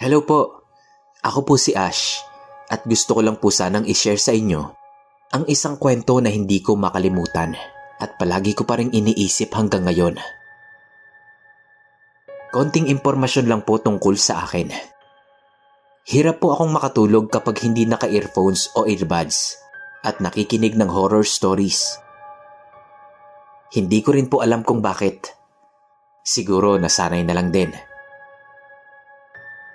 Hello po. Ako po si Ash at gusto ko lang po sanang i-share sa inyo ang isang kwento na hindi ko makalimutan at palagi ko pa rin iniisip hanggang ngayon. Konting impormasyon lang po tungkol sa akin. Hirap po akong makatulog kapag hindi naka-earphones o earbuds at nakikinig ng horror stories. Hindi ko rin po alam kung bakit. Siguro nasanay na lang din.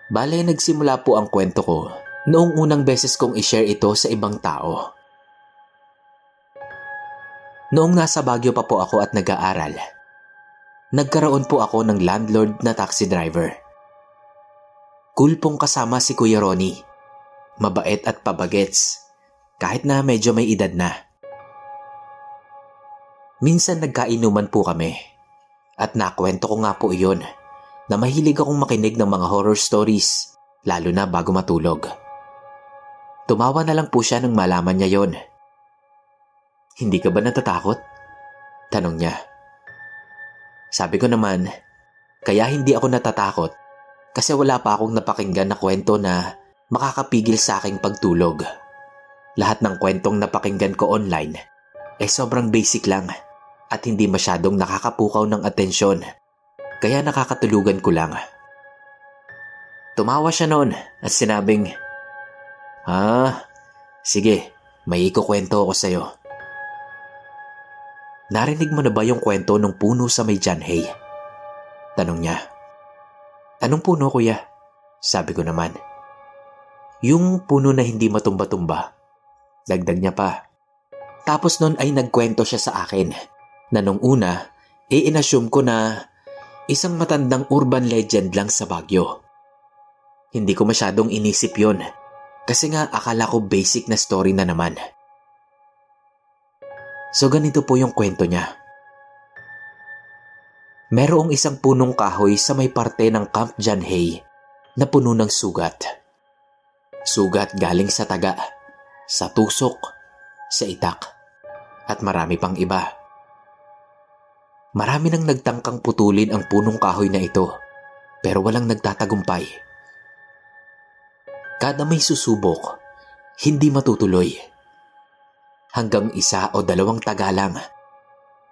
Bale, nagsimula po ang kwento ko noong unang beses kong i-share ito sa ibang tao. Noong nasa Baguio pa po ako at nag-aaral, nagkaroon po ako ng landlord na taxi driver. Cool pong kasama si Kuya Ronnie. Mabait at pabagets, kahit na medyo may edad na. Minsan nagkainuman po kami at nakwento ko nga po iyon na mahilig akong makinig ng mga horror stories, lalo na bago matulog. Tumawa na lang po siya nang malaman niya yon. Hindi ka ba natatakot? Tanong niya. Sabi ko naman, kaya hindi ako natatakot kasi wala pa akong napakinggan na kwento na makakapigil sa aking pagtulog. Lahat ng kwentong napakinggan ko online eh sobrang basic lang at hindi masyadong nakakapukaw ng atensyon kaya nakakatulugan ko lang. Tumawa siya noon at sinabing, Ah, sige, may ikukwento ako sa'yo. Narinig mo na ba yung kwento ng puno sa may Janhay? Tanong niya. Anong puno kuya? Sabi ko naman. Yung puno na hindi matumba-tumba. Dagdag niya pa. Tapos nun ay nagkwento siya sa akin na nung una, i-inassume ko na isang matandang urban legend lang sa Baguio. Hindi ko masyadong inisip yon kasi nga akala ko basic na story na naman. So ganito po yung kwento niya. Merong isang punong kahoy sa may parte ng Camp Janhay na puno ng sugat. Sugat galing sa taga, sa tusok, sa itak, at marami pang iba. Marami nang nagtangkang putulin ang punong kahoy na ito, pero walang nagtatagumpay. Kada may susubok, hindi matutuloy. Hanggang isa o dalawang taga.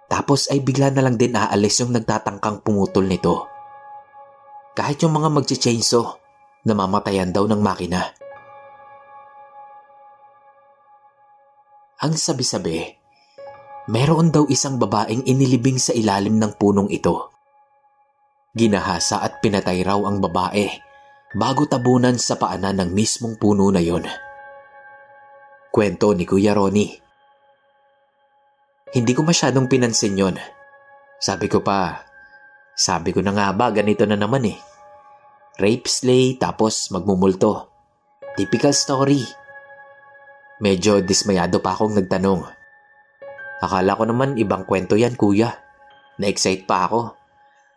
Tapos ay bigla na lang din aalis yung nagtatangkang pumutol nito. Kahit yung mga magchi-chainsaw, namamatayan daw ng makina. Ang sabi-sabi, meron daw isang babaeng inilibing sa ilalim ng punong ito. Ginahasa at pinatay raw ang babae bago tabunan sa paanan ng mismong puno na yon. Kwento ni Kuya Ronnie. Hindi ko masyadong pinansin yon. Sabi ko pa, sabi ko na nga ba ganito na naman eh. Rape slay tapos magmumulto. Typical story. Medyo dismayado pa akong nagtanong. Akala ko naman ibang kwento yan kuya. Na-excite pa ako.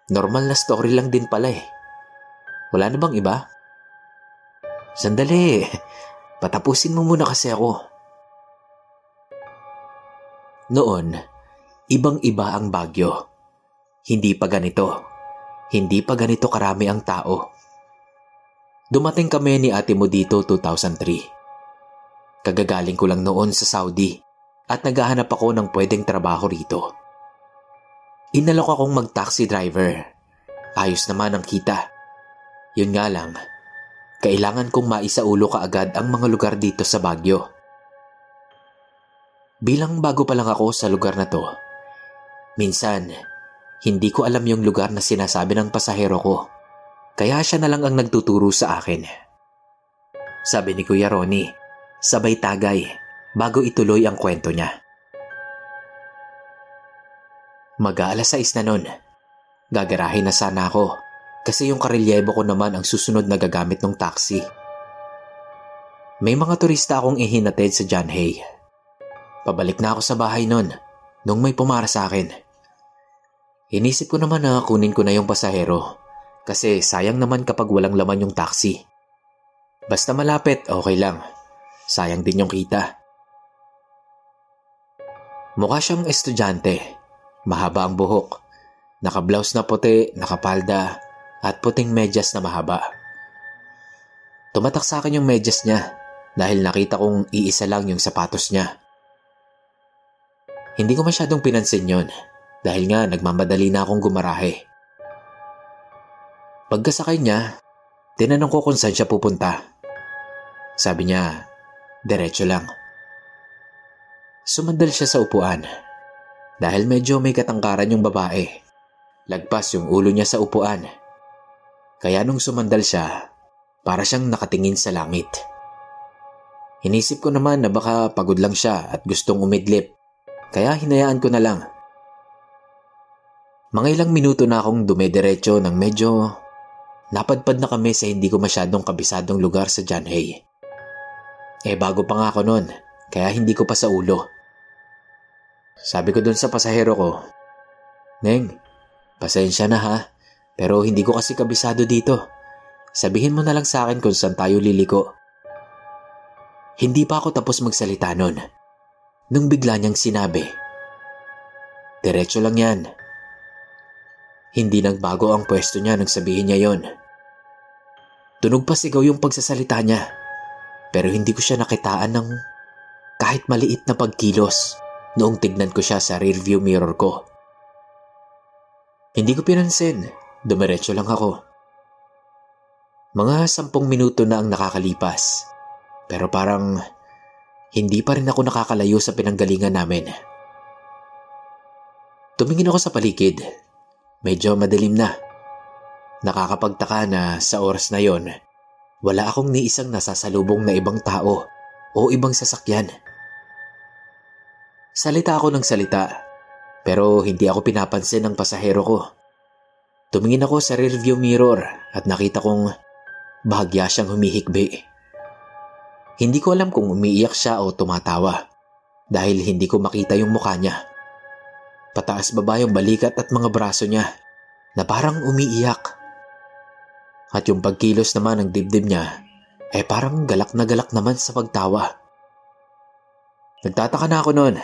Normal na story lang din pala eh. Wala na bang iba? Sandali. Patapusin mo muna kasi ako. Noon, ibang-iba ang Bagyo. Hindi pa ganito. Hindi pa ganito karami ang tao. Dumating kami ni ate mo dito 2003. Kagagaling ko lang noon sa Saudi at naghahanap ako ng pwedeng trabaho rito. Inalok akong mag-taxi driver. Ayos naman ang kita. Yun nga lang, kailangan kong maisaulo kaagad ang mga lugar dito sa Baguio. Bilang bago pa lang ako sa lugar na to, minsan, hindi ko alam yung lugar na sinasabi ng pasahero ko. Kaya siya na lang ang nagtuturo sa akin. Sabi ni Kuya Ronnie, sabay tagay bago ituloy ang kwento niya. Mag-aalas 6 na nun. Gagarahin na sana ako kasi yung karelyebo ko naman ang susunod na gagamit ng taxi. May mga turista akong ihinatid sa John Hay. Pabalik na ako sa bahay nun nung may pumara sa akin. Inisip ko naman na kunin ko na yung pasahero kasi sayang naman kapag walang laman yung taxi. Basta malapit, okay lang. Sayang din yung kita. Mukha siyang estudyante. Mahaba ang buhok. Nakablouse na puti, nakapalda, at puting medyas na mahaba. Tumatak sa akin yung medyas niya dahil nakita kong iisa lang yung sapatos niya. Hindi ko masyadong pinansin yon dahil nga nagmamadali na akong gumarahe. Pagkasakay niya, tinanong ko kung saan siya pupunta. Sabi niya, diretso lang. Sumandal siya sa upuan dahil medyo may katangkaran yung babae. Lagpas yung ulo niya sa upuan. Kaya nung sumandal siya, para siyang nakatingin sa langit. Inisip ko naman na baka pagod lang siya at gustong umidlip kaya hinayaan ko na lang. Mga ilang minuto na akong dumediretso ng medyo napadpad na kami sa hindi ko masyadong kabisadong lugar sa John Hay. Eh bago pa nga ako noon, kaya hindi ko pa sa ulo. Sabi ko dun sa pasahero ko, Neng, pasensya na ha, pero hindi ko kasi kabisado dito. Sabihin mo na lang sa akin kung saan tayo liliko. Hindi pa ako tapos magsalita noon nung bigla niyang sinabi. Diretso lang yan. Hindi nagbago ang pwesto niya nang sabihin niya yon. Tunog pa sigaw yung pagsasalita niya pero hindi ko siya nakitaan ng kahit maliit na pagkilos noong tignan ko siya sa rearview mirror ko. Hindi ko pinansin, dumiretso lang ako. Mga sampung minuto na ang nakakalipas pero parang hindi pa rin ako nakakalayo sa pinanggalingan namin. Tumingin ako sa paligid. Medyo madilim na. Nakakapagtaka na sa oras na yon, wala akong ni isang nasasalubong na ibang tao o ibang sasakyan. Salita ako ng salita, pero hindi ako pinapansin ng pasahero ko. Tumingin ako sa rearview mirror at nakita kong bahagya siyang humihikbi. Hindi ko alam kung umiiyak siya o tumatawa dahil hindi ko makita yung mukha niya. Pataas baba yung balikat at mga braso niya na parang umiiyak. At yung pagkilos naman ng dibdib niya ay parang galak na galak naman sa pagtawa. Nagtataka na ako noon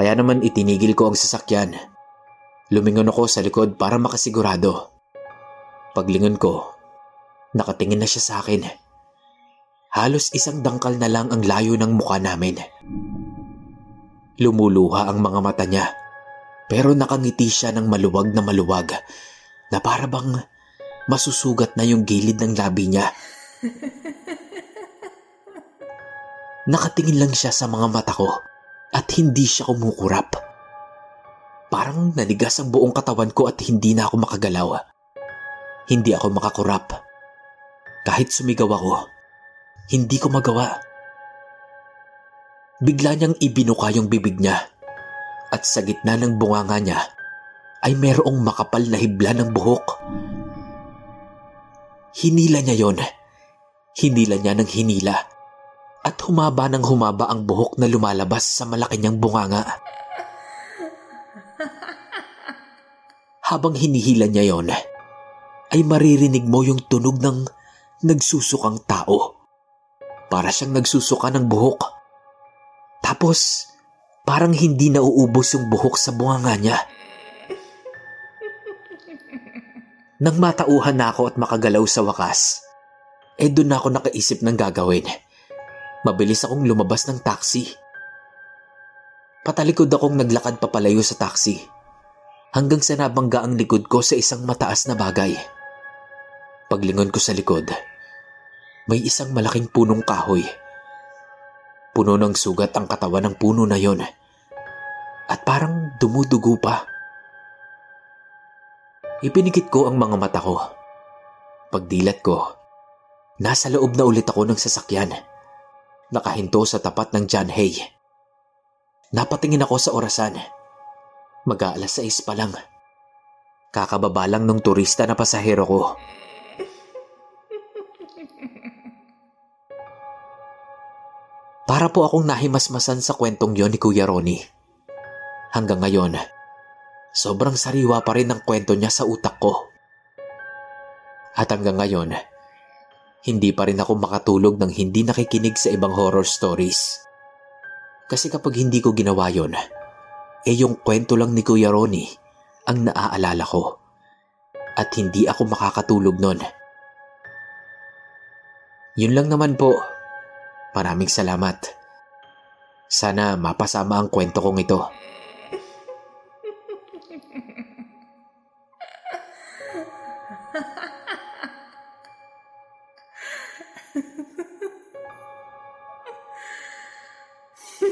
kaya naman itinigil ko ang sasakyan. Lumingon ako sa likod para makasigurado. Paglingon ko, nakatingin na siya sa akin Halos isang dangkal na lang ang layo ng mukha namin. Lumuluha ang mga mata niya pero nakangiti siya ng maluwag na maluwag na para bang masusugat na yung gilid ng labi niya. Nakatingin lang siya sa mga mata ko at hindi siya kumukurap. Parang nanigas ang buong katawan ko at hindi na ako makagalaw. Hindi ako makakurap. Kahit sumigaw ako, hindi ko magawa. Bigla niyang ibinuka yung bibig niya at sa gitna ng bunganga niya ay merong makapal na hibla ng buhok. Hinila niya yon Hinila niya ng hinila at humaba ng humaba ang buhok na lumalabas sa malaki niyang bunganga. Habang hinihila niya yon, ay maririnig mo yung tunog ng nagsusukang tao. Para siyang nagsusuka ng buhok. Tapos, parang hindi nauubos yung buhok sa bunganga niya. Nang matauhan na ako at makagalaw sa wakas, eh doon na ako nakaisip ng gagawin. Mabilis akong lumabas ng taxi. Patalikod akong naglakad papalayo sa taxi hanggang sa nabangga ang likod ko sa isang mataas na bagay. Paglingon ko sa likod, may isang malaking punong kahoy. Puno ng sugat ang katawan ng puno na yon at parang dumudugo pa. Ipinikit ko ang mga mata ko. Pagdilat ko, nasa loob na ulit ako ng sasakyan. Nakahinto sa tapat ng John Hay. Napatingin ako sa orasan. Mag-aalas 6 pa lang. Kakababa lang ng turista na pasahero ko. Para po akong nahimasmasan sa kwentong yon ni Kuya Ronnie. Hanggang ngayon, sobrang sariwa pa rin ang kwento niya sa utak ko. At hanggang ngayon, hindi pa rin ako makatulog ng hindi nakikinig sa ibang horror stories. Kasi kapag hindi ko ginawa yon, eh yung kwento lang ni Kuya Ronnie ang naaalala ko. At hindi ako makakatulog nun. Yun lang naman po. Maraming salamat. Sana mapasama ang kwento kong ito.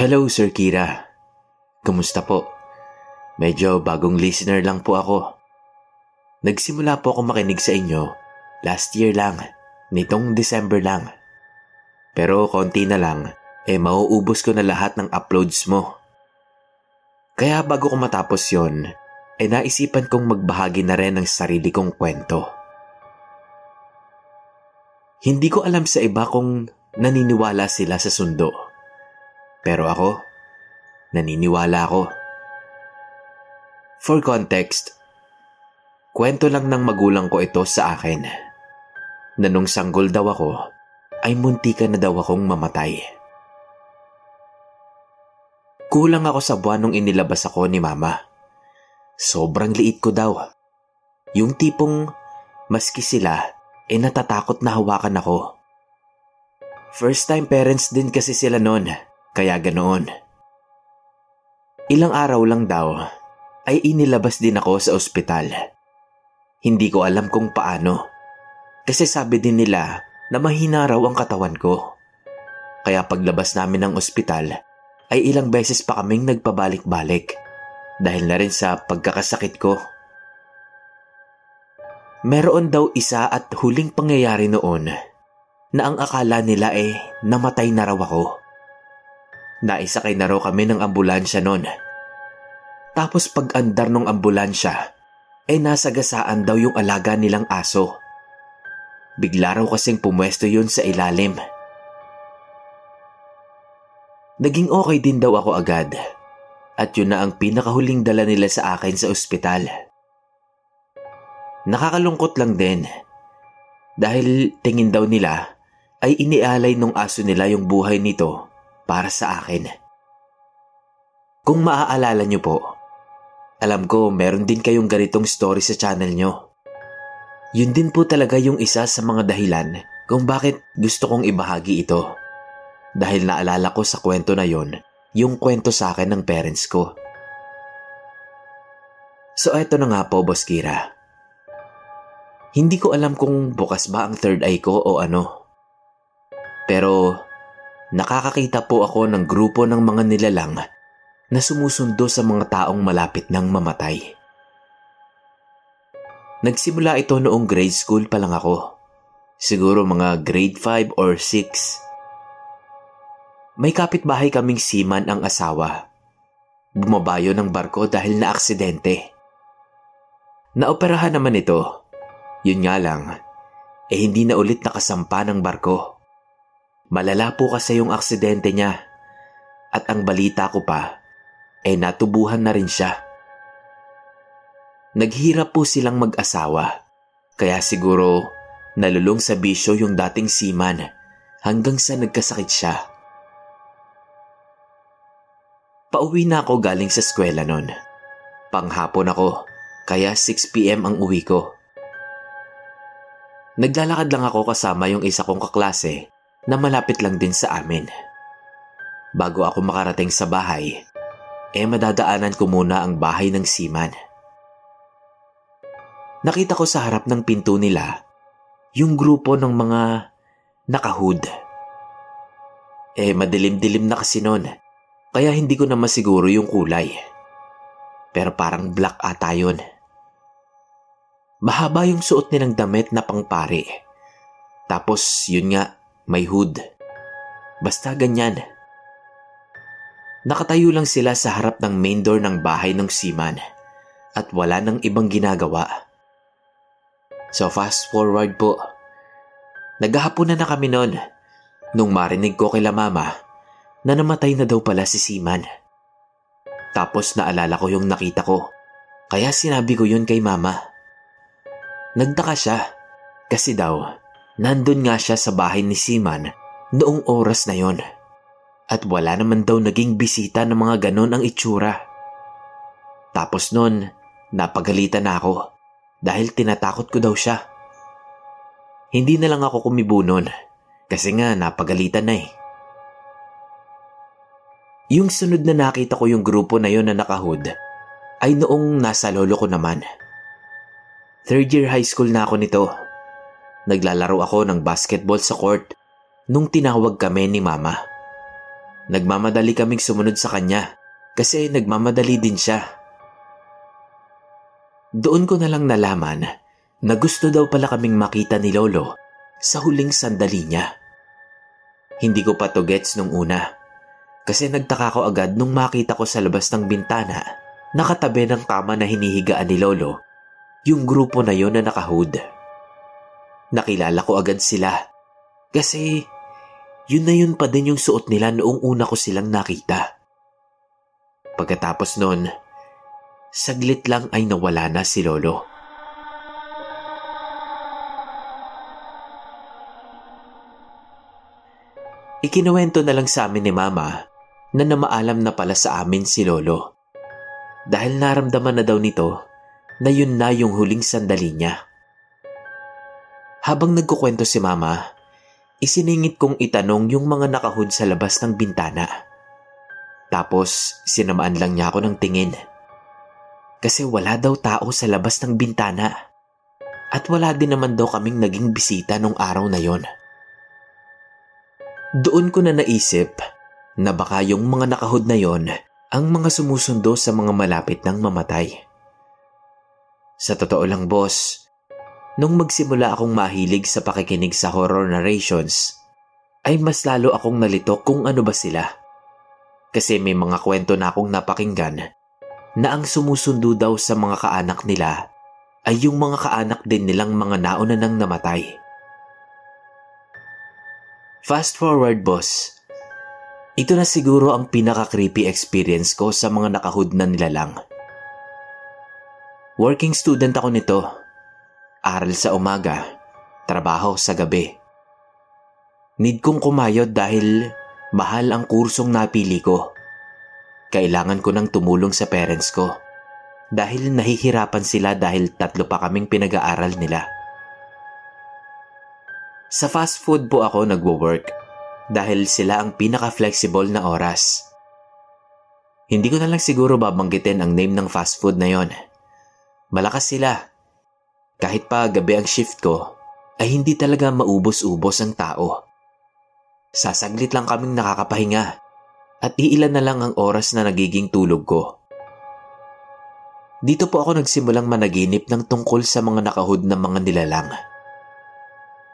Hello, Sir Kira. Kumusta po? Medyo bagong listener lang po ako. Nagsimula po ako makinig sa inyo last year lang, nitong December lang. Pero konti na lang, eh mauubos ko na lahat ng uploads mo. Kaya bago ko matapos yon, eh naisipan kong magbahagi na rin ng sarili kong kwento. Hindi ko alam sa iba kung naniniwala sila sa sundo. Pero ako, naniniwala ako. For context, kwento lang ng magulang ko ito sa akin na nung sanggol daw ako ay muntika na daw akong mamatay. Kulang ako sa buwan nung inilabas ako ni mama. Sobrang liit ko daw. Yung tipong maski sila eh natatakot na hawakan ako. First time parents din kasi sila noon kaya ganoon. Ilang araw lang daw ay inilabas din ako sa ospital. Hindi ko alam kung paano. Kasi sabi din nila na mahina raw ang katawan ko. Kaya paglabas namin ng ospital ay ilang beses pa kaming nagpabalik-balik dahil na rin sa pagkakasakit ko. Meron daw isa at huling pangyayari noon na ang akala nila ay namatay na raw ako. Naisakay na raw kami ng ambulansya noon. Tapos pag andar ng ambulansya, eh nasagasaan daw yung alaga nilang aso. Bigla raw kasing pumwesto yun sa ilalim. Naging okay din daw ako agad. At yun na ang pinakahuling dala nila sa akin sa ospital. Nakakalungkot lang din. Dahil tingin daw nila ay inialay nung aso nila yung buhay nito para sa akin. Kung maaalala niyo po, alam ko meron din kayong ganitong story sa channel nyo. Yun din po talaga yung isa sa mga dahilan kung bakit gusto kong ibahagi ito. Dahil naalala ko sa kwento na yon, yung kwento sa akin ng parents ko. So eto na nga po, Boss Kira. Hindi ko alam kung bukas ba ang third eye ko o ano. Pero nakakakita po ako ng grupo ng mga nilalang na sumusundo sa mga taong malapit ng mamatay. Nagsimula ito noong grade school pa lang ako. Siguro mga grade 5 or 6. May kapitbahay kaming seaman ang asawa. Bumabayo ng barko dahil na aksidente. Naoperahan naman ito. Yun nga lang, eh hindi na ulit nakasampa ng barko. Malala po kasi yung aksidente niya. At ang balita ko pa, eh natubuhan na rin siya. Naghirap po silang mag-asawa. Kaya siguro Nalulong sa bisyo yung dating seaman hanggang sa nagkasakit siya. Pauwi na ako galing sa eskwela nun. Panghapon ako, kaya 6pm ang uwi ko. Naglalakad lang ako kasama yung isa kong kaklase na malapit lang din sa amin. Bago ako makarating sa bahay, eh madadaanan ko muna ang bahay ng seaman. Nakita ko sa harap ng pinto nila yung grupo ng mga nakahood. Eh, madilim-dilim na kasi noon, kaya hindi ko na masiguro yung kulay. Pero parang black ata yun. Mahaba yung suot nilang damit na pangpari. Tapos, yun nga, may hood. Basta ganyan. Nakatayo lang sila sa harap ng main door ng bahay ng seaman at wala nang ibang ginagawa. So fast forward po. Naghahapon na na kami noon nung marinig ko kay mama na namatay na daw pala si Siman. Tapos naalala ko yung nakita ko. Kaya sinabi ko yun kay mama. Nagtaka siya kasi daw nandun nga siya sa bahay ni Siman noong oras na yon. At wala naman daw naging bisita ng mga ganon ang itsura. Tapos nun, napagalitan na ako dahil tinatakot ko daw siya. Hindi na lang ako kumibo nun kasi nga napagalitan na eh. Yung sunod na nakita ko yung grupo na yon na nakahood ay noong nasa lolo ko naman. Third year high school na ako nito. Naglalaro ako ng basketball sa court nung tinawag kami ni mama. Nagmamadali kaming sumunod sa kanya kasi nagmamadali din siya. Doon ko na lang nalaman na gusto daw pala kaming makita ni Lolo sa huling sandali niya. Hindi ko pa to gets nung una kasi nagtaka ko agad nung makita ko sa labas ng bintana nakatabi ng kama na hinihigaan ni Lolo yung grupo na yon na nakahood. Nakilala ko agad sila kasi yun na yun pa din yung suot nila noong una ko silang nakita. Pagkatapos noon, saglit lang ay nawala na si Lolo. Ikinuwento na lang sa amin ni Mama na namaalam na pala sa amin si Lolo. Dahil naramdaman na daw nito na yun na yung huling sandali niya. Habang nagkukwento si Mama, isiningit kong itanong yung mga nakahud sa labas ng bintana. Tapos sinamaan lang niya ako ng tingin kasi wala daw tao sa labas ng bintana. At wala din naman daw kaming naging bisita nung araw na yon. Doon ko na naisip na baka yung mga nakahod na yon ang mga sumusundo sa mga malapit ng mamatay. Sa totoo lang boss, nung magsimula akong mahilig sa pakikinig sa horror narrations, ay mas lalo akong nalito kung ano ba sila. Kasi may mga kwento na akong napakinggan na ang sumusundo daw sa mga kaanak nila ay yung mga kaanak din nilang mga nauna nang namatay. Fast forward boss, ito na siguro ang pinaka-creepy experience ko sa mga nakahood na nilalang. Working student ako nito. Aral sa umaga, trabaho sa gabi. Need kong kumayod dahil mahal ang kursong napili ko kailangan ko nang tumulong sa parents ko dahil nahihirapan sila dahil tatlo pa kaming pinag-aaral nila. Sa fast food po ako nagwo-work dahil sila ang pinaka-flexible na oras. Hindi ko na lang siguro babanggitin ang name ng fast food na yon. Malakas sila. Kahit pa gabi ang shift ko, ay hindi talaga maubos-ubos ang tao. Sasaglit lang kaming nakakapahinga at iilan na lang ang oras na nagiging tulog ko. Dito po ako nagsimulang managinip ng tungkol sa mga nakahud na mga nilalang.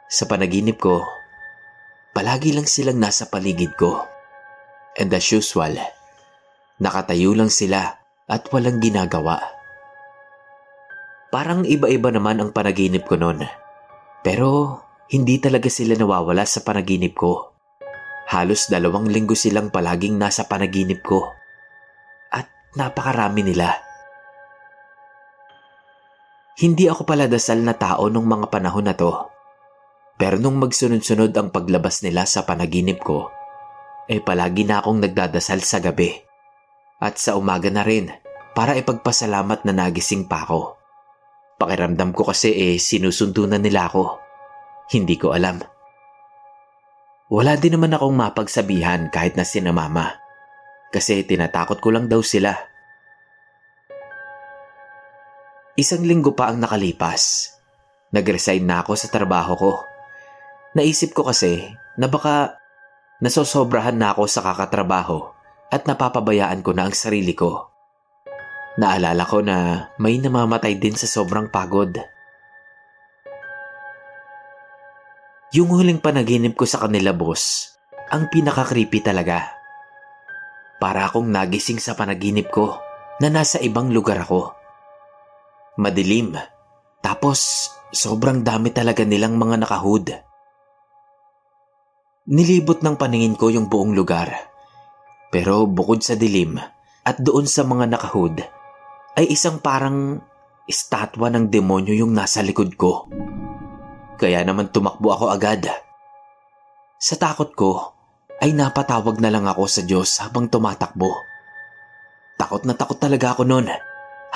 Sa panaginip ko, palagi lang silang nasa paligid ko. And as usual, nakatayo lang sila at walang ginagawa. Parang iba-iba naman ang panaginip ko noon. Pero hindi talaga sila nawawala sa panaginip ko. Halos dalawang linggo silang palaging nasa panaginip ko. At napakarami nila. Hindi ako pala dasal na tao nung mga panahon na to. Pero nung magsunod-sunod ang paglabas nila sa panaginip ko, eh palagi na akong nagdadasal sa gabi. At sa umaga na rin para ipagpasalamat na nagising pa ako. Pakiramdam ko kasi eh sinusundo na nila ako. Hindi ko alam. Wala din naman akong mapagsabihan kahit na sina mama. Kasi tinatakot ko lang daw sila Isang linggo pa ang nakalipas. Nag-resign na ako sa trabaho ko. Naisip ko kasi na baka nasosobrahan na ako sa kakatrabaho at napapabayaan ko na ang sarili ko. Naalala ko na may namamatay din sa sobrang pagod. Yung huling panaginip ko sa kanila boss, ang pinaka-creepy talaga. Para akong nagising sa panaginip ko na nasa ibang lugar ako. Madilim. Tapos, sobrang dami talaga nilang mga nakahood. Nilibot ng paningin ko yung buong lugar. Pero bukod sa dilim at doon sa mga nakahood, ay isang parang estatwa ng demonyo yung nasa likod ko. Kaya naman tumakbo ako agad. Sa takot ko, ay napatawag na lang ako sa Diyos habang tumatakbo. Takot na takot talaga ako noon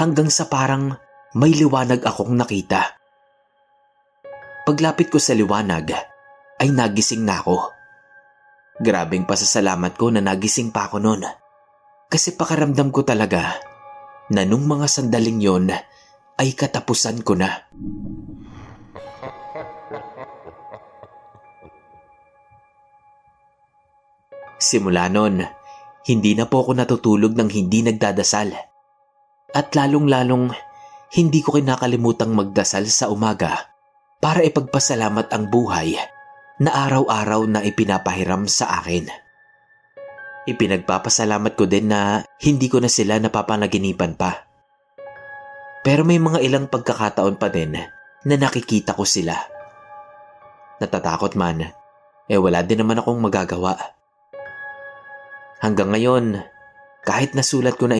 hanggang sa parang may liwanag akong nakita. Paglapit ko sa liwanag, ay nagising na ako. Grabing pasasalamat ko na nagising pa ako noon. Kasi pakaramdam ko talaga na nung mga sandaling yon ay katapusan ko na. Simula noon, hindi na po ako natutulog ng hindi nagdadasal. At lalong-lalong hindi ko kinakalimutang magdasal sa umaga para ipagpasalamat ang buhay na araw-araw na ipinapahiram sa akin. Ipinagpapasalamat ko din na hindi ko na sila napapanaginipan pa. Pero may mga ilang pagkakataon pa din na nakikita ko sila. Natatakot man, eh wala din naman akong magagawa. Hanggang ngayon, kahit nasulat ko na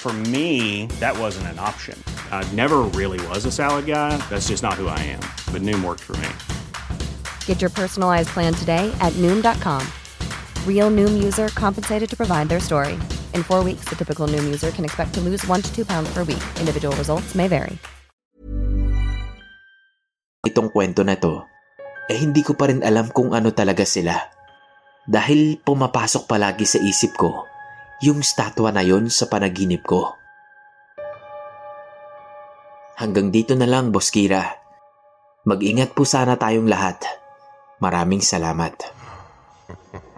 For me, that wasn't an option. I never really was a salad guy. That's just not who I am. But Noom worked for me. Get your personalized plan today at Noom.com. Real Noom user compensated to provide their story. In four weeks, the typical Noom user can expect to lose one to two pounds per week. Individual results may vary. Itong kwento na to, eh hindi ko pa rin alam kung ano talaga sila. Dahil pumapasok palagi sa isip ko yung statwa na yon sa panaginip ko. Hanggang dito na lang, Boss Kira. Mag-ingat po sana tayong lahat. Maraming salamat.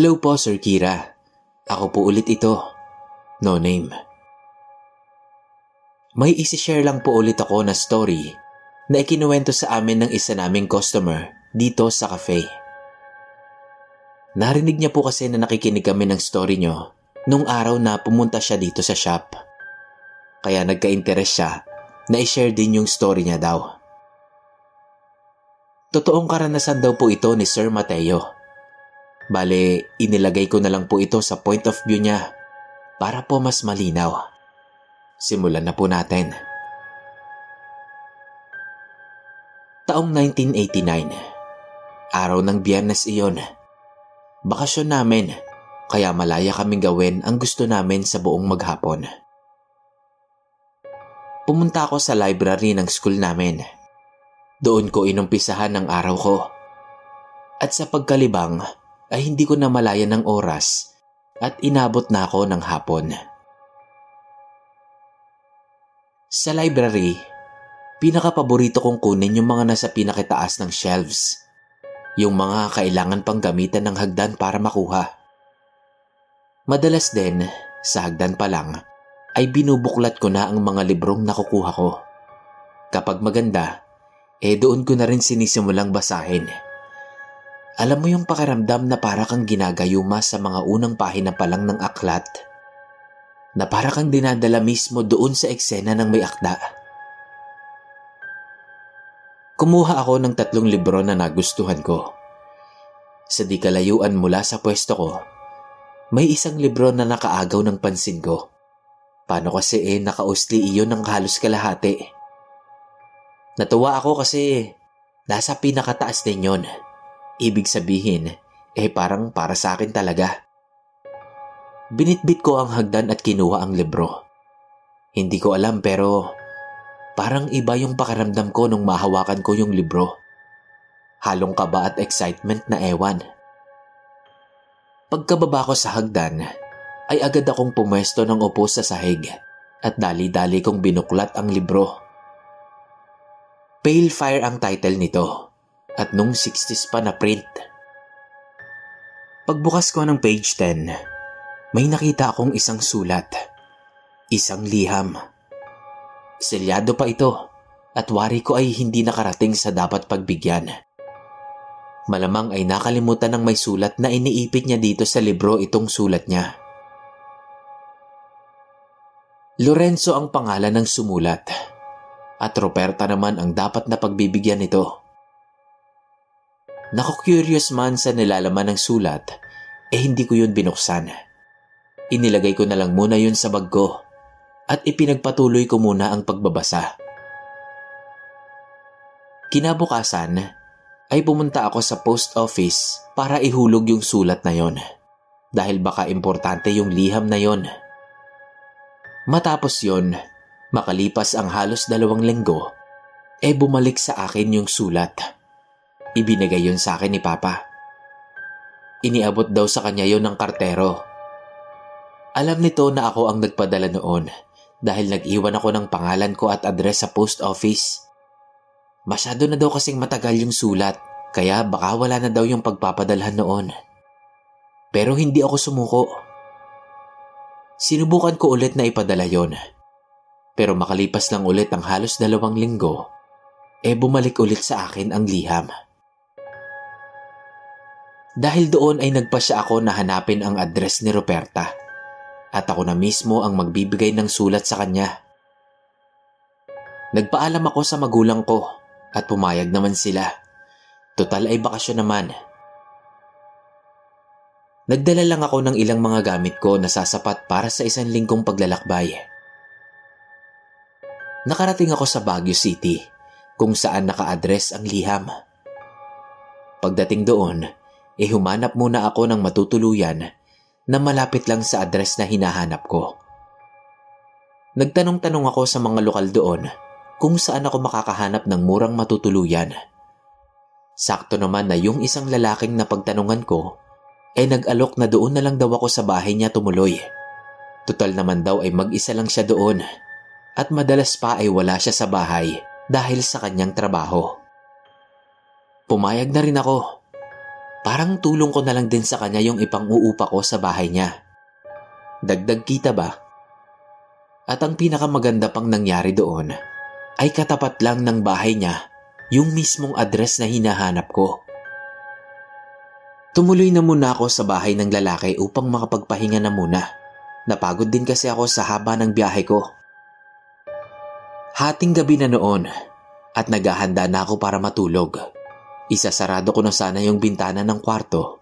Hello po, Sir Kira. Ako po ulit ito. No name. May isi-share lang po ulit ako na story na ikinuwento sa amin ng isa naming customer dito sa cafe. Narinig niya po kasi na nakikinig kami ng story nyo nung araw na pumunta siya dito sa shop. Kaya nagka-interest siya na i-share din yung story niya daw. Totoong karanasan daw po ito ni Sir Mateo. Bale, inilagay ko na lang po ito sa point of view niya para po mas malinaw. Simulan na po natin. Taong 1989. Araw ng biyernes iyon. Bakasyon namin, kaya malaya kaming gawin ang gusto namin sa buong maghapon. Pumunta ako sa library ng school namin. Doon ko inumpisahan ang araw ko. At sa pagkalibang ay hindi ko na malaya ng oras at inabot na ako ng hapon. Sa library, pinakapaborito kong kunin yung mga nasa pinakitaas ng shelves yung mga kailangan pang gamitan ng hagdan para makuha. Madalas din, sa hagdan pa lang, ay binubuklat ko na ang mga librong nakukuha ko. Kapag maganda, eh doon ko na rin sinisimulang basahin. Alam mo yung pakiramdam na para kang ginagayuma sa mga unang pahina pa lang ng aklat? Na para kang dinadala mismo doon sa eksena ng may akda. Kumuha ako ng tatlong libro na nagustuhan ko. Sa di kalayuan mula sa pwesto ko, may isang libro na nakaagaw ng pansin ko. Paano kasi eh nakausli iyon ng halos kalahati? Natuwa ako kasi nasa pinakataas din yon. Ibig sabihin, eh parang para sa akin talaga. Binitbit ko ang hagdan at kinuha ang libro. Hindi ko alam pero Parang iba yung pakiramdam ko nung mahawakan ko yung libro. Halong kaba at excitement na ewan. Pagkababa ko sa hagdan, ay agad akong pumwesto ng upo sa sahig at dali-dali kong binuklat ang libro. Pale Fire ang title nito at nung 60s pa na print. Pagbukas ko ng page 10, may nakita akong isang sulat. Isang liham. Selyado pa ito at wari ko ay hindi nakarating sa dapat pagbigyan. Malamang ay nakalimutan ng may sulat na iniipit niya dito sa libro itong sulat niya. Lorenzo ang pangalan ng sumulat at Roberta naman ang dapat na pagbibigyan nito. Naku-curious man sa nilalaman ng sulat, eh hindi ko yun binuksan. Inilagay ko na lang muna yun sa bag ko at ipinagpatuloy ko muna ang pagbabasa. Kinabukasan ay pumunta ako sa post office para ihulog yung sulat na yon dahil baka importante yung liham na yon. Matapos yon, makalipas ang halos dalawang linggo, eh bumalik sa akin yung sulat. Ibinigay yon sa akin ni Papa. Iniabot daw sa kanya yon ng kartero. Alam nito na ako ang nagpadala noon dahil nag-iwan ako ng pangalan ko at address sa post office. Masyado na daw kasing matagal yung sulat, kaya baka wala na daw yung pagpapadalhan noon. Pero hindi ako sumuko. Sinubukan ko ulit na ipadala yon. Pero makalipas lang ulit ang halos dalawang linggo, eh bumalik ulit sa akin ang liham. Dahil doon ay nagpa siya ako na hanapin ang address ni Roberta at ako na mismo ang magbibigay ng sulat sa kanya. Nagpaalam ako sa magulang ko at pumayag naman sila. Total ay bakasyon naman. Nagdala lang ako ng ilang mga gamit ko na sasapat para sa isang linggong paglalakbay. Nakarating ako sa Baguio City kung saan naka-address ang liham. Pagdating doon, eh humanap muna ako ng matutuluyan na malapit lang sa address na hinahanap ko. Nagtanong-tanong ako sa mga lokal doon kung saan ako makakahanap ng murang matutuluyan. Sakto naman na yung isang lalaking na pagtanungan ko ay nag-alok na doon na lang daw ako sa bahay niya tumuloy. Total naman daw ay mag-isa lang siya doon at madalas pa ay wala siya sa bahay dahil sa kanyang trabaho. Pumayag na rin ako Parang tulong ko na lang din sa kanya yung ipang-uupa ko sa bahay niya. Dagdag kita ba? At ang pinakamaganda pang nangyari doon ay katapat lang ng bahay niya yung mismong address na hinahanap ko. Tumuloy na muna ako sa bahay ng lalaki upang makapagpahinga na muna. Napagod din kasi ako sa haba ng biyahe ko. Hating gabi na noon at naghahanda na ako para matulog. Isasarado ko na sana yung bintana ng kwarto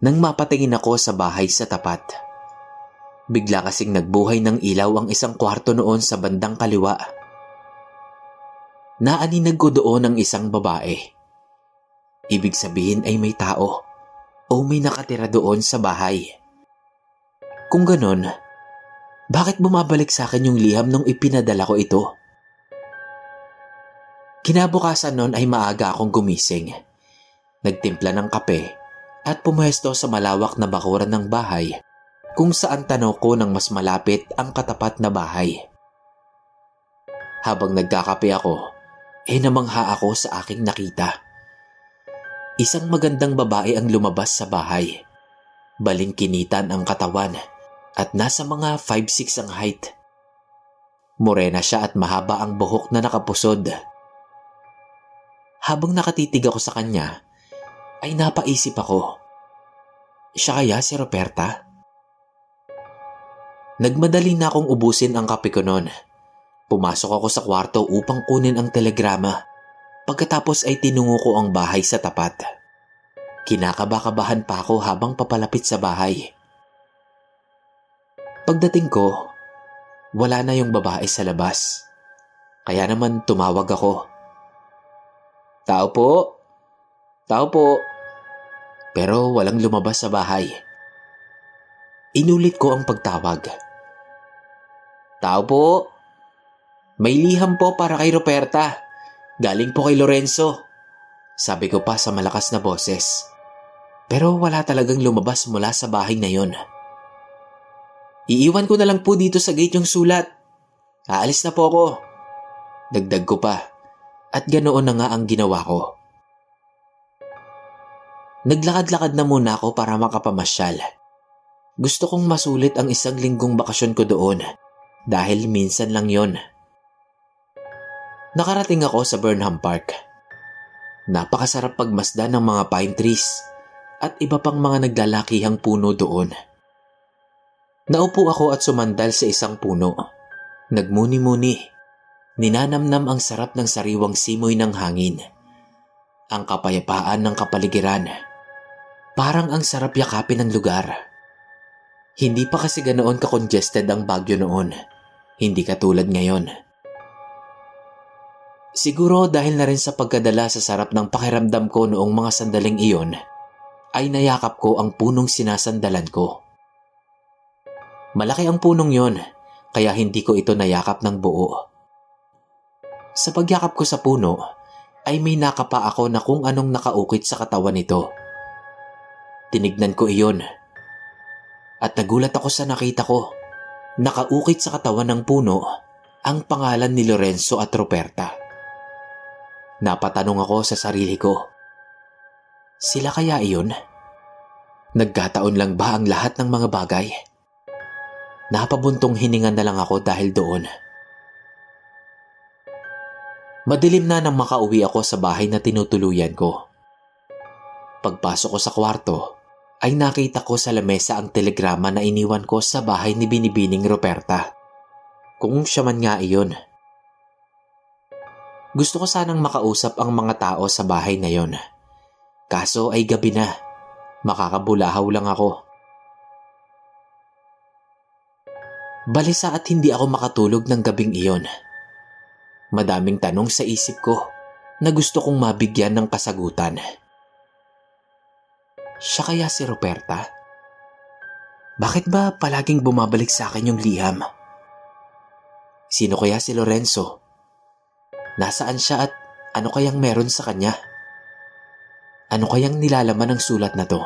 nang mapatingin ako sa bahay sa tapat. Bigla kasing nagbuhay ng ilaw ang isang kwarto noon sa bandang kaliwa. Naaninag ko doon ang isang babae. Ibig sabihin ay may tao o may nakatira doon sa bahay. Kung ganon, bakit bumabalik sa akin yung liham nung ipinadala ko ito? Kinabukasan nun ay maaga akong gumising. Nagtimpla ng kape at pumuesto sa malawak na bakuran ng bahay kung saan tanaw ko ng mas malapit ang katapat na bahay. Habang nagkakape ako, eh namangha ako sa aking nakita. Isang magandang babae ang lumabas sa bahay. Balingkinitan ang katawan at nasa mga 5'6 ang height. Morena siya at mahaba ang buhok na nakapusod habang nakatitig ako sa kanya, ay napaisip ako. Siya kaya si Roberta? Nagmadali na akong ubusin ang kape ko noon. Pumasok ako sa kwarto upang kunin ang telegrama. Pagkatapos ay tinungo ko ang bahay sa tapat. Kinakabakabahan pa ako habang papalapit sa bahay. Pagdating ko, wala na yung babae sa labas. Kaya naman tumawag ako. Tao po. Tao po. Pero walang lumabas sa bahay. Inulit ko ang pagtawag. Tao po. May liham po para kay Roberta. Galing po kay Lorenzo. Sabi ko pa sa malakas na boses. Pero wala talagang lumabas mula sa bahay na yon. Iiwan ko na lang po dito sa gate yung sulat. Aalis na po ako. Dagdag ko pa at ganoon na nga ang ginawa ko. Naglakad-lakad na muna ako para makapamasyal. Gusto kong masulit ang isang linggong bakasyon ko doon dahil minsan lang yon. Nakarating ako sa Burnham Park. Napakasarap pagmasdan ng mga pine trees at iba pang mga naglalakihang puno doon. Naupo ako at sumandal sa isang puno. Nagmuni-muni Ninanamnam ang sarap ng sariwang simoy ng hangin. Ang kapayapaan ng kapaligiran. Parang ang sarap yakapin ng lugar. Hindi pa kasi ganoon ka-congested ang bagyo noon. Hindi katulad ngayon. Siguro dahil na rin sa pagkadala sa sarap ng pakiramdam ko noong mga sandaling iyon, ay nayakap ko ang punong sinasandalan ko. Malaki ang punong yon, kaya hindi ko ito nayakap ng buo. Sa pagyakap ko sa puno, ay may nakapa ako na kung anong nakaukit sa katawan nito. Tinignan ko iyon. At nagulat ako sa nakita ko. Nakaukit sa katawan ng puno ang pangalan ni Lorenzo at Roberta. Napatanong ako sa sarili ko. Sila kaya iyon? Nagkataon lang ba ang lahat ng mga bagay? Napabuntong hininga na lang ako dahil doon. Madilim na nang makauwi ako sa bahay na tinutuluyan ko. Pagpasok ko sa kwarto, ay nakita ko sa lamesa ang telegrama na iniwan ko sa bahay ni Binibining Roberta. Kung siya man nga iyon. Gusto ko sanang makausap ang mga tao sa bahay na yon. Kaso ay gabi na. Makakabulahaw lang ako. Balisa at hindi ako makatulog ng gabing iyon. Madaming tanong sa isip ko na gusto kong mabigyan ng kasagutan. Siya kaya si Roberta? Bakit ba palaging bumabalik sa akin yung liham? Sino kaya si Lorenzo? Nasaan siya at ano kayang meron sa kanya? Ano kayang nilalaman ng sulat na to?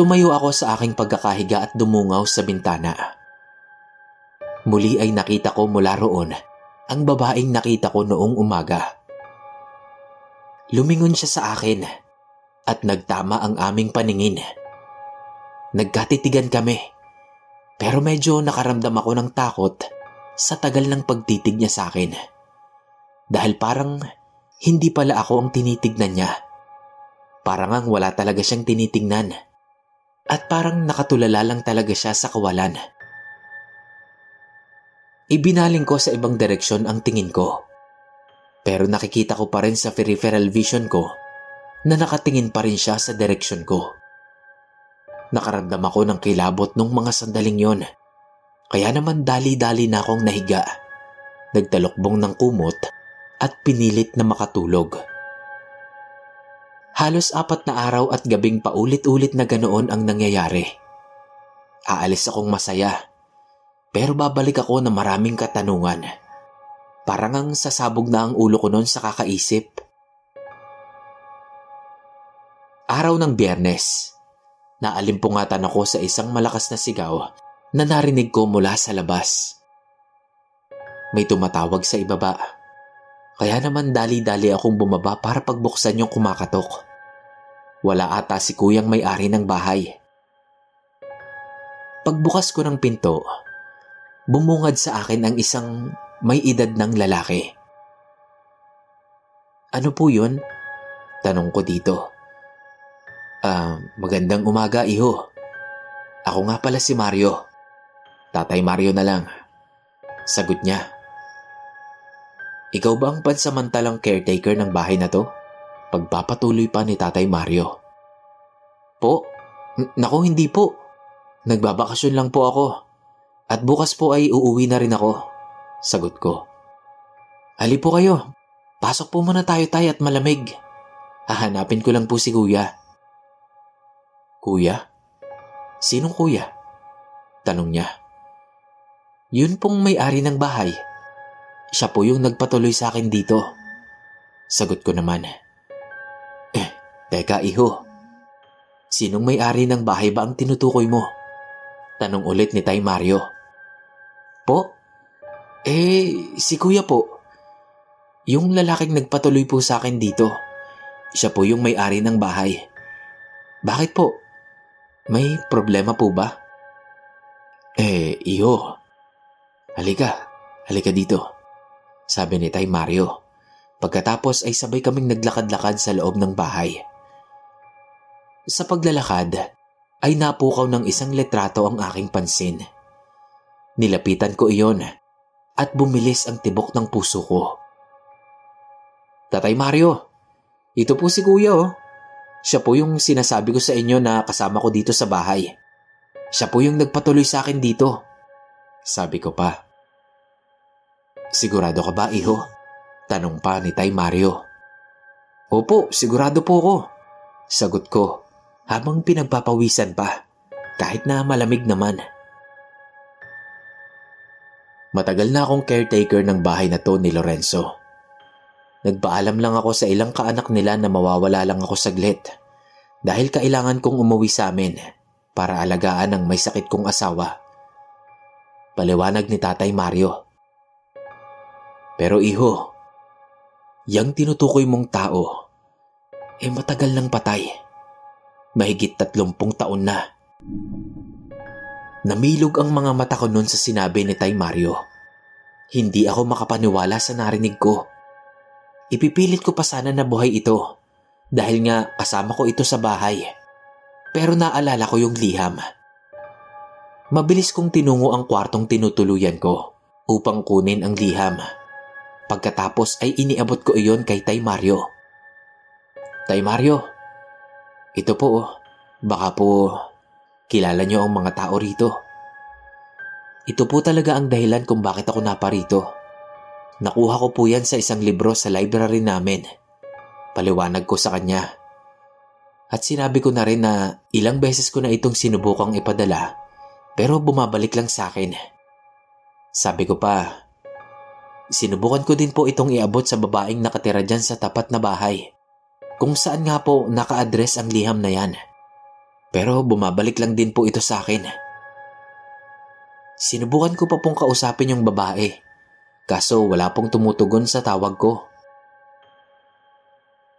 Tumayo ako sa aking pagkakahiga at dumungaw sa bintana. Muli ay nakita ko mula roon ang babaeng nakita ko noong umaga. Lumingon siya sa akin at nagtama ang aming paningin. Nagkatitigan kami pero medyo nakaramdam ako ng takot sa tagal ng pagtitig niya sa akin. Dahil parang hindi pala ako ang tinitignan niya. Parang ang wala talaga siyang tinitingnan. At parang nakatulala lang talaga siya sa kawalan. Ibinaling ko sa ibang direksyon ang tingin ko. Pero nakikita ko pa rin sa peripheral vision ko na nakatingin pa rin siya sa direksyon ko. Nakaramdam ako ng kilabot nung mga sandaling yon. Kaya naman dali-dali na akong nahiga. Nagtalokbong ng kumot at pinilit na makatulog. Halos apat na araw at gabing paulit-ulit na ganoon ang nangyayari. Aalis akong masaya, pero babalik ako na maraming katanungan. Parang ang sasabog na ang ulo ko noon sa kakaisip. Araw ng biyernes, naalimpungatan ako sa isang malakas na sigaw na narinig ko mula sa labas. May tumatawag sa ibaba. Kaya naman dali-dali akong bumaba para pagbuksan yung kumakatok. Wala ata si kuyang may-ari ng bahay. Pagbukas ko ng pinto, bumungad sa akin ang isang may edad ng lalaki. Ano po yun? Tanong ko dito. Ah, magandang umaga, iho. Ako nga pala si Mario. Tatay Mario na lang. Sagot niya. Ikaw ba ang pansamantalang caretaker ng bahay na to? Pagpapatuloy pa ni Tatay Mario. Po? N- Nako hindi po. Nagbabakasyon lang po ako. At bukas po ay uuwi na rin ako. Sagot ko. Ali po kayo. Pasok po muna tayo tay at malamig. Hahanapin ko lang po si kuya. Kuya? Sinong kuya? Tanong niya. Yun pong may-ari ng bahay. Siya po yung nagpatuloy sa akin dito. Sagot ko naman. Eh, teka iho. Sinong may-ari ng bahay ba ang tinutukoy mo? Tanong ulit ni Tay Mario. Po? Eh, si kuya po. Yung lalaking nagpatuloy po sa akin dito. Siya po yung may-ari ng bahay. Bakit po? May problema po ba? Eh, iyo. Halika, halika dito. Sabi ni Tay Mario. Pagkatapos ay sabay kaming naglakad-lakad sa loob ng bahay. Sa paglalakad, ay napukaw ng isang letrato ang aking pansin. Nilapitan ko iyon at bumilis ang tibok ng puso ko. Tatay Mario, ito po si Kuya oh. Siya po yung sinasabi ko sa inyo na kasama ko dito sa bahay. Siya po yung nagpatuloy sa akin dito. Sabi ko pa. Sigurado ka ba, iho? Tanong pa ni Tay Mario. Opo, sigurado po ko. Sagot ko habang pinagpapawisan pa kahit na malamig naman. Matagal na akong caretaker ng bahay na to ni Lorenzo. Nagpaalam lang ako sa ilang kaanak nila na mawawala lang ako saglit dahil kailangan kong umuwi sa amin para alagaan ang may sakit kong asawa. Paliwanag ni Tatay Mario. Pero iho, yang tinutukoy mong tao, eh matagal nang patay. Mahigit tatlumpung taon na. Namilog ang mga mata ko noon sa sinabi ni Tay Mario. Hindi ako makapaniwala sa narinig ko. Ipipilit ko pa sana na buhay ito dahil nga kasama ko ito sa bahay. Pero naalala ko yung liham. Mabilis kong tinungo ang kwartong tinutuluyan ko upang kunin ang liham. Pagkatapos ay iniabot ko iyon kay Tay Mario. Tay Mario, ito po, baka po kilala niyo ang mga tao rito. Ito po talaga ang dahilan kung bakit ako naparito. Nakuha ko po yan sa isang libro sa library namin. Paliwanag ko sa kanya. At sinabi ko na rin na ilang beses ko na itong sinubukang ipadala pero bumabalik lang sa akin. Sabi ko pa, sinubukan ko din po itong iabot sa babaeng nakatira dyan sa tapat na bahay kung saan nga po naka-address ang liham na yan. Pero bumabalik lang din po ito sa akin. Sinubukan ko pa pong kausapin yung babae Kaso wala pong tumutugon sa tawag ko.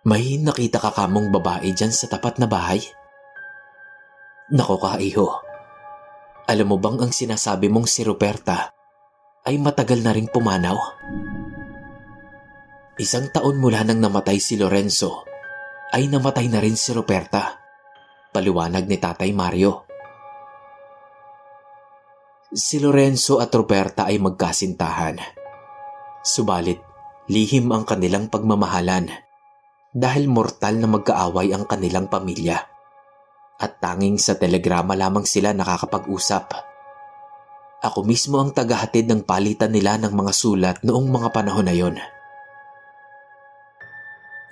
May nakita ka kamong babae dyan sa tapat na bahay? Nako kaiho. Alam mo bang ang sinasabi mong si Ruperta ay matagal na ring pumanaw? Isang taon mula nang namatay si Lorenzo, ay namatay na rin si Ruperta. Paliwanag ni Tatay Mario. Si Lorenzo at Ruperta ay magkasintahan. Subalit, lihim ang kanilang pagmamahalan dahil mortal na magkaaway ang kanilang pamilya. At tanging sa telegrama lamang sila nakakapag-usap. Ako mismo ang tagahatid ng palitan nila ng mga sulat noong mga panahon na yon.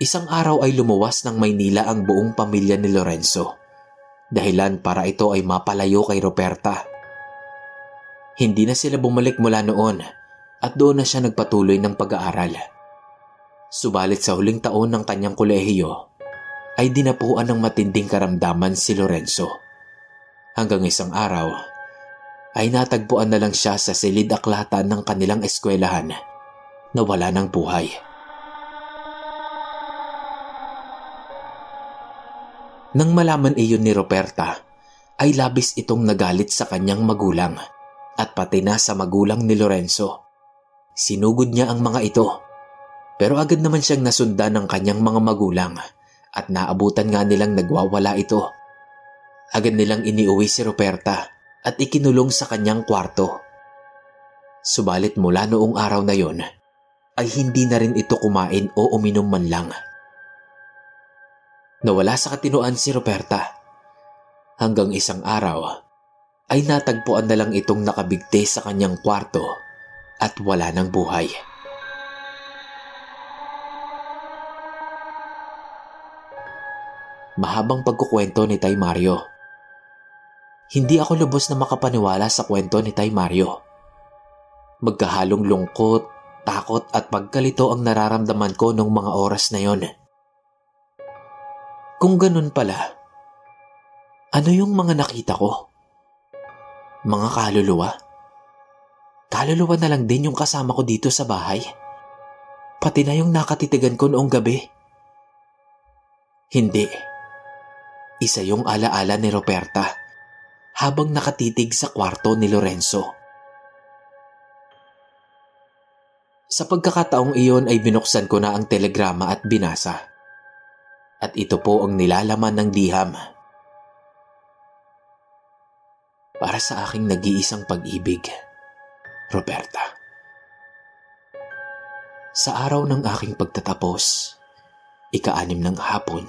Isang araw ay lumuwas ng Maynila ang buong pamilya ni Lorenzo. Dahilan para ito ay mapalayo kay Roberta. Hindi na sila bumalik mula noon at doon na siya nagpatuloy ng pag-aaral. Subalit sa huling taon ng kanyang kolehiyo, ay dinapuan ng matinding karamdaman si Lorenzo. Hanggang isang araw, ay natagpuan na lang siya sa silid aklatan ng kanilang eskwelahan na wala ng buhay. Nang malaman iyon ni Roberta, ay labis itong nagalit sa kanyang magulang at pati na sa magulang ni Lorenzo. Sinugod niya ang mga ito pero agad naman siyang nasundan ng kanyang mga magulang at naabutan nga nilang nagwawala ito. Agad nilang iniuwi si Roberta at ikinulong sa kanyang kwarto. Subalit mula noong araw na yon ay hindi na rin ito kumain o uminom man lang. Nawala sa katinuan si Roberta. Hanggang isang araw ay natagpuan na lang itong nakabigte sa kanyang kwarto at wala ng buhay. Mahabang pagkukwento ni Tay Mario. Hindi ako lubos na makapaniwala sa kwento ni Tay Mario. Magkahalong lungkot, takot at pagkalito ang nararamdaman ko nung mga oras na yon. Kung ganun pala, ano yung mga nakita ko? Mga kaluluwa? Kaluluwa na lang din yung kasama ko dito sa bahay. Pati na yung nakatitigan ko noong gabi. Hindi. Isa yung alaala ni Roberta habang nakatitig sa kwarto ni Lorenzo. Sa pagkakataong iyon ay binuksan ko na ang telegrama at binasa at ito po ang nilalaman ng liham. Para sa aking nag-iisang pag-ibig, Roberta. Sa araw ng aking pagtatapos, ika-anim ng hapon,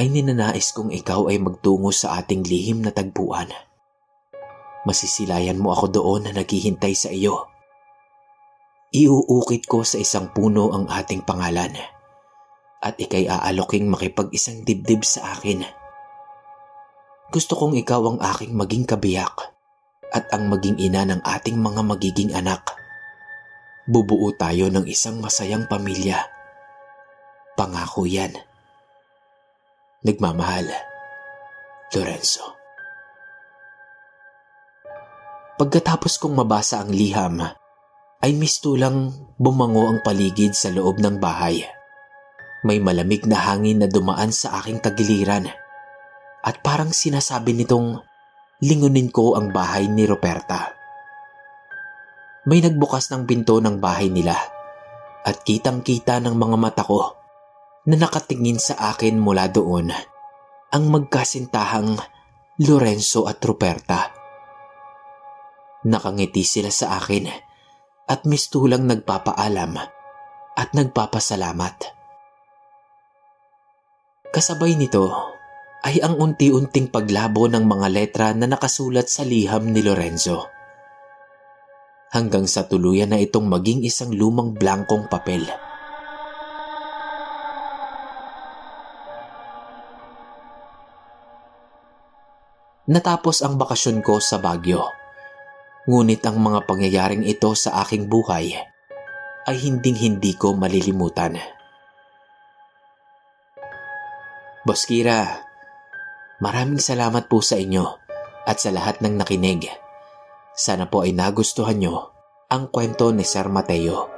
ay ninanais kong ikaw ay magtungo sa ating lihim na tagpuan. Masisilayan mo ako doon na naghihintay sa iyo. Iuukit ko sa isang puno ang ating pangalan at ikay aaloking makipag-isang dibdib sa akin. Gusto kong ikaw ang aking maging kabiyak at ang maging ina ng ating mga magiging anak. Bubuo tayo ng isang masayang pamilya. Pangako yan. Nagmamahal, Lorenzo. Pagkatapos kong mabasa ang liham, ay mistulang bumango ang paligid sa loob ng bahay. May malamig na hangin na dumaan sa aking tagiliran at parang sinasabi nitong lingunin ko ang bahay ni Roberta. May nagbukas ng pinto ng bahay nila at kitang-kita ng mga mata ko na nakatingin sa akin mula doon ang magkasintahang Lorenzo at Roberta. Nakangiti sila sa akin at mistulang nagpapaalam at nagpapasalamat. Kasabay nito ay ang unti-unting paglabo ng mga letra na nakasulat sa liham ni Lorenzo. Hanggang sa tuluyan na itong maging isang lumang blankong papel. Natapos ang bakasyon ko sa Baguio. Ngunit ang mga pangyayaring ito sa aking buhay ay hinding-hindi ko malilimutan. Boss Kira, maraming salamat po sa inyo at sa lahat ng nakinig. Sana po ay nagustuhan nyo ang kwento ni Sir Mateo.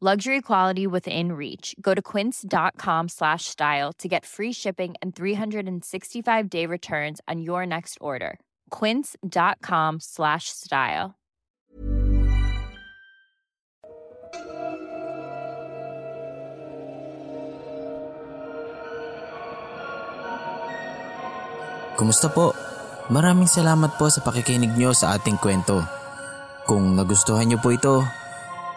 Luxury quality within reach. Go to quince.com slash style to get free shipping and 365 day returns on your next order. Quince.com slash style. Kumusta po? Maraming salamat po sa pakikinig nyo sa ating kwento. Kung nagustuhan nyo po ito,